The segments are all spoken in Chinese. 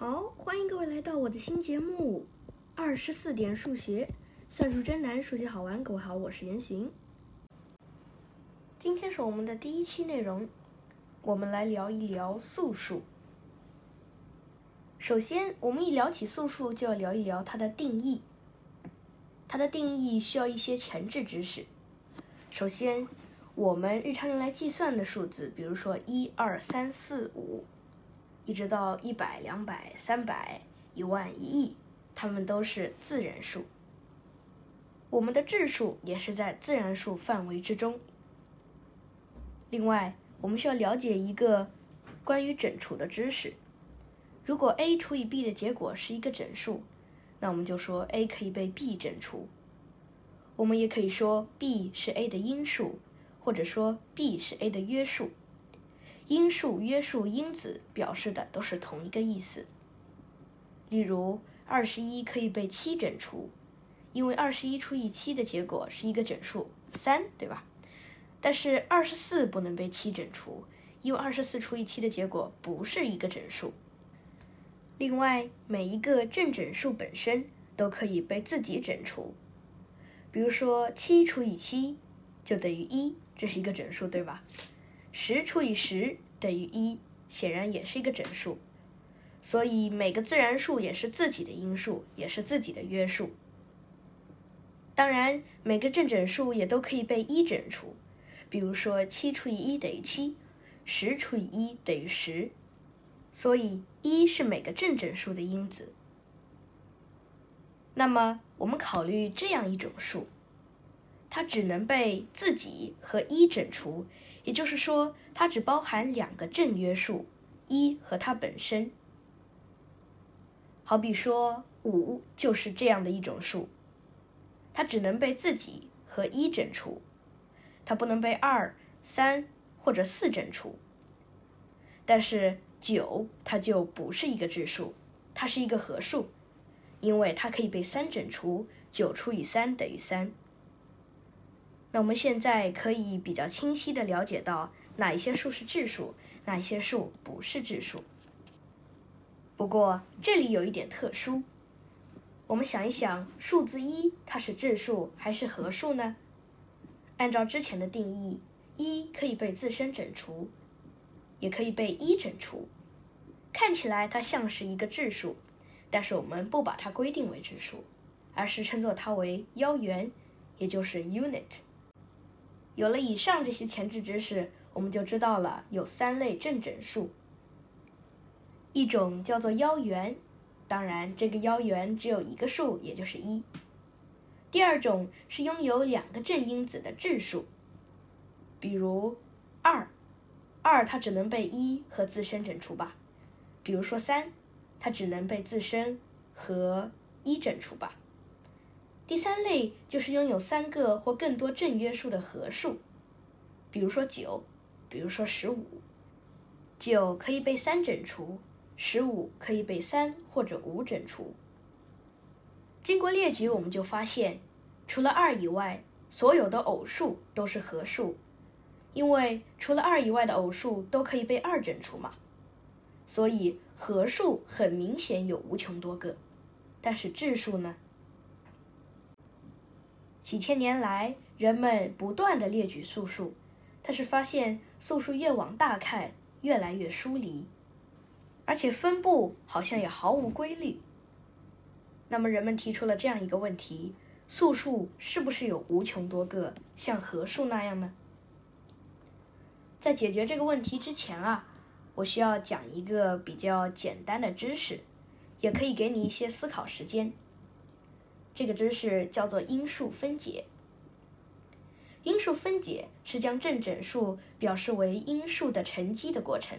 好，欢迎各位来到我的新节目《二十四点数学》，算术真难，数学好玩。各位好，我是严寻。今天是我们的第一期内容，我们来聊一聊素数。首先，我们一聊起素数，就要聊一聊它的定义。它的定义需要一些前置知识。首先，我们日常用来计算的数字，比如说一二三四五。一直到一百、两百、三百、一万、一亿，它们都是自然数。我们的质数也是在自然数范围之中。另外，我们需要了解一个关于整除的知识。如果 a 除以 b 的结果是一个整数，那我们就说 a 可以被 b 整除。我们也可以说 b 是 a 的因数，或者说 b 是 a 的约数。因数、约数、因子表示的都是同一个意思。例如，二十一可以被七整除，因为二十一除以七的结果是一个整数三，对吧？但是二十四不能被七整除，因为二十四除以七的结果不是一个整数。另外，每一个正整数本身都可以被自己整除，比如说七除以七就等于一，这是一个整数，对吧？十除以十等于一，显然也是一个整数，所以每个自然数也是自己的因数，也是自己的约数。当然，每个正整数也都可以被一整除，比如说七除以一等于七，十除以一等于十，所以一是每个正整数的因子。那么，我们考虑这样一种数，它只能被自己和一整除。也就是说，它只包含两个正约数，一和它本身。好比说，五就是这样的一种数，它只能被自己和一整除，它不能被二、三或者四整除。但是九它就不是一个质数，它是一个合数，因为它可以被三整除，九除以三等于三。那我们现在可以比较清晰的了解到哪一些数是质数，哪一些数不是质数。不过这里有一点特殊，我们想一想，数字一它是质数还是合数呢？按照之前的定义，一可以被自身整除，也可以被一整除，看起来它像是一个质数，但是我们不把它规定为质数，而是称作它为腰元，也就是 unit。有了以上这些前置知识，我们就知道了有三类正整数。一种叫做腰元，当然这个腰元只有一个数，也就是一。第二种是拥有两个正因子的质数，比如二，二它只能被一和自身整除吧。比如说三，它只能被自身和一整除吧。第三类就是拥有三个或更多正约数的合数，比如说九，比如说十五。九可以被三整除，十五可以被三或者五整除。经过列举，我们就发现，除了二以外，所有的偶数都是合数，因为除了二以外的偶数都可以被二整除嘛。所以合数很明显有无穷多个，但是质数呢？几千年来，人们不断的列举素数，但是发现素数越往大看，越来越疏离，而且分布好像也毫无规律。那么人们提出了这样一个问题：素数是不是有无穷多个，像合数那样呢？在解决这个问题之前啊，我需要讲一个比较简单的知识，也可以给你一些思考时间。这个知识叫做因数分解。因数分解是将正整数表示为因数的乘积的过程。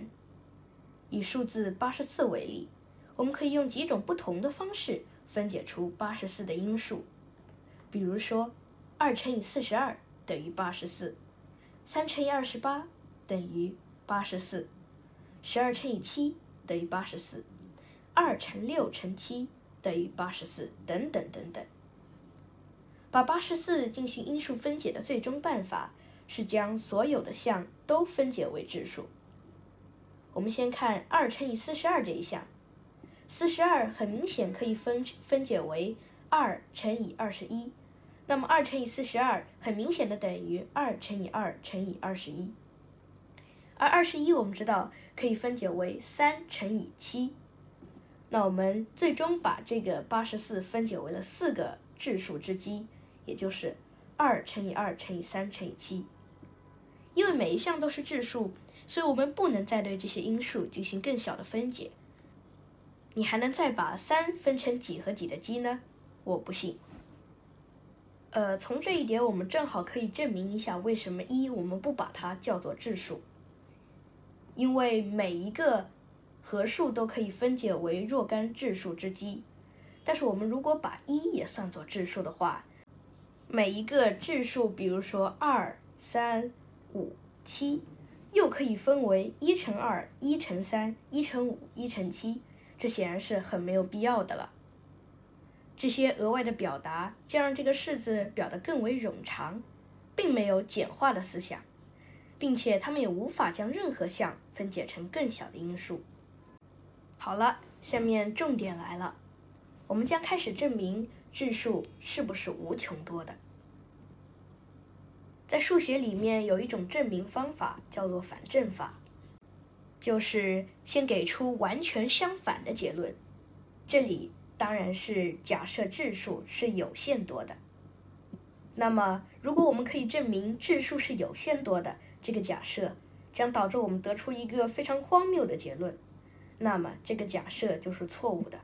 以数字八十四为例，我们可以用几种不同的方式分解出八十四的因数。比如说，二乘以四十二等于八十四，三乘以二十八等于八十四，十二乘以七等于八十四，二乘六乘七。等于八十四，等等等等。把八十四进行因数分解的最终办法是将所有的项都分解为质数。我们先看二乘以四十二这一项，四十二很明显可以分分解为二乘以二十一，那么二乘以四十二很明显的等于二乘以二乘以二十一，而二十一我们知道可以分解为三乘以七，那我们最终把这个八十四分解为了四个质数之积，也就是二乘以二乘以三乘以七，因为每一项都是质数，所以我们不能再对这些因数进行更小的分解。你还能再把三分成几和几的积呢？我不信。呃，从这一点我们正好可以证明一下为什么一我们不把它叫做质数。因为每一个合数都可以分解为若干质数之积，但是我们如果把一也算作质数的话，每一个质数，比如说二、三、五、七，又可以分为一乘二、一乘三、一乘五、一乘七。这显然是很没有必要的了。这些额外的表达将让这个式子表得更为冗长，并没有简化的思想，并且它们也无法将任何项分解成更小的因数。好了，下面重点来了，我们将开始证明质数是不是无穷多的。在数学里面有一种证明方法，叫做反证法。就是先给出完全相反的结论，这里当然是假设质数是有限多的。那么，如果我们可以证明质数是有限多的，这个假设将导致我们得出一个非常荒谬的结论，那么这个假设就是错误的。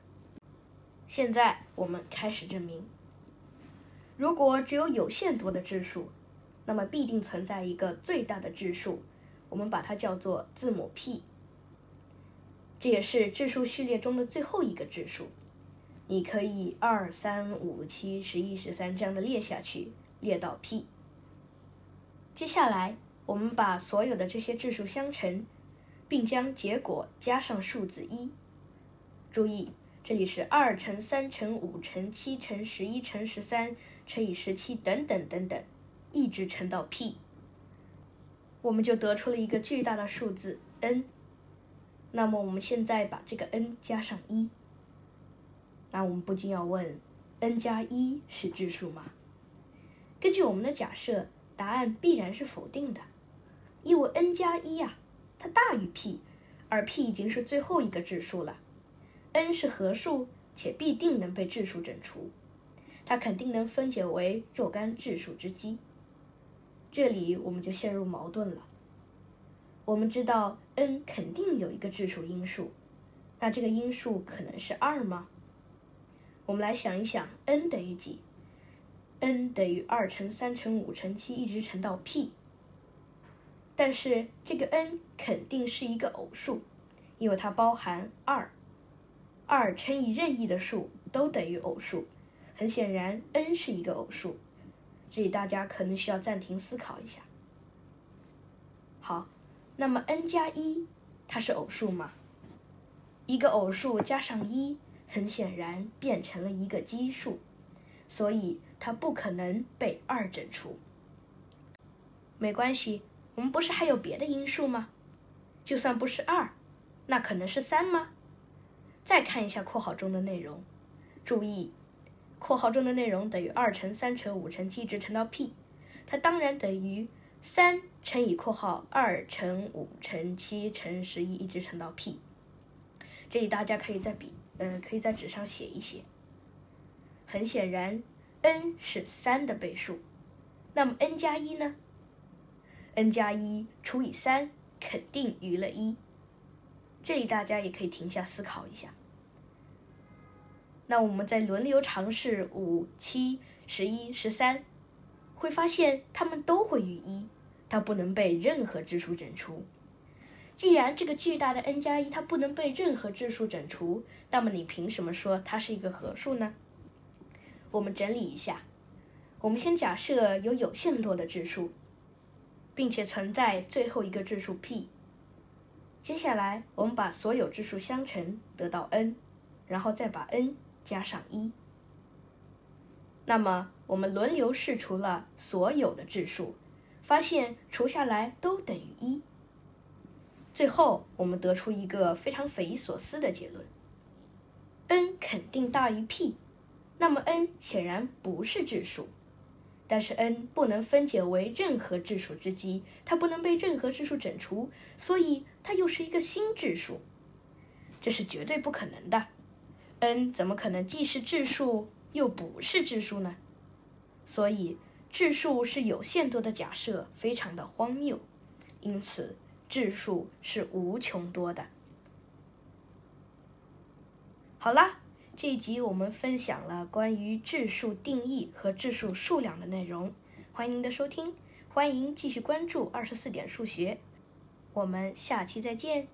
现在我们开始证明，如果只有有限多的质数，那么必定存在一个最大的质数。我们把它叫做字母 p，这也是质数序列中的最后一个质数。你可以二、三、五、七、十一、十三这样的列下去，列到 p。接下来，我们把所有的这些质数相乘，并将结果加上数字一。注意，这里是二乘三乘五乘七乘十一乘十三乘以十七等等等等，一直乘到 p。我们就得出了一个巨大的数字 n。那么我们现在把这个 n 加上一，那我们不禁要问：n 加一是质数吗？根据我们的假设，答案必然是否定的，因为 n 加一呀，它大于 p，而 p 已经是最后一个质数了。n 是合数，且必定能被质数整除，它肯定能分解为若干质数之积。这里我们就陷入矛盾了。我们知道 n 肯定有一个质数因数，那这个因数可能是二吗？我们来想一想，n 等于几？n 等于二乘三乘五乘七一直乘到 p。但是这个 n 肯定是一个偶数，因为它包含二，二乘以任意的数都等于偶数。很显然，n 是一个偶数。这里大家可能需要暂停思考一下。好，那么 n 加一，它是偶数吗？一个偶数加上一，很显然变成了一个奇数，所以它不可能被二整除。没关系，我们不是还有别的因数吗？就算不是二，那可能是三吗？再看一下括号中的内容，注意。括号中的内容等于二乘三乘五乘七一直乘到 p，它当然等于三乘以括号二乘五乘七乘十一一直乘到 p。这里大家可以在笔，呃，可以在纸上写一写。很显然，n 是三的倍数，那么 n 加一呢？n 加一除以三肯定余了一。这里大家也可以停下思考一下。那我们再轮流尝试五、七、十一、十三，会发现它们都会余一，它不能被任何质数整除。既然这个巨大的 n 加一它不能被任何质数整除，那么你凭什么说它是一个合数呢？我们整理一下，我们先假设有有限多的质数，并且存在最后一个质数 p。接下来我们把所有质数相乘，得到 n，然后再把 n。加上一，那么我们轮流试除了所有的质数，发现除下来都等于一。最后我们得出一个非常匪夷所思的结论：n 肯定大于 p，那么 n 显然不是质数。但是 n 不能分解为任何质数之积，它不能被任何质数整除，所以它又是一个新质数。这是绝对不可能的。n 怎么可能既是质数又不是质数呢？所以质数是有限多的假设非常的荒谬，因此质数是无穷多的。好啦，这一集我们分享了关于质数定义和质数数量的内容，欢迎您的收听，欢迎继续关注二十四点数学，我们下期再见。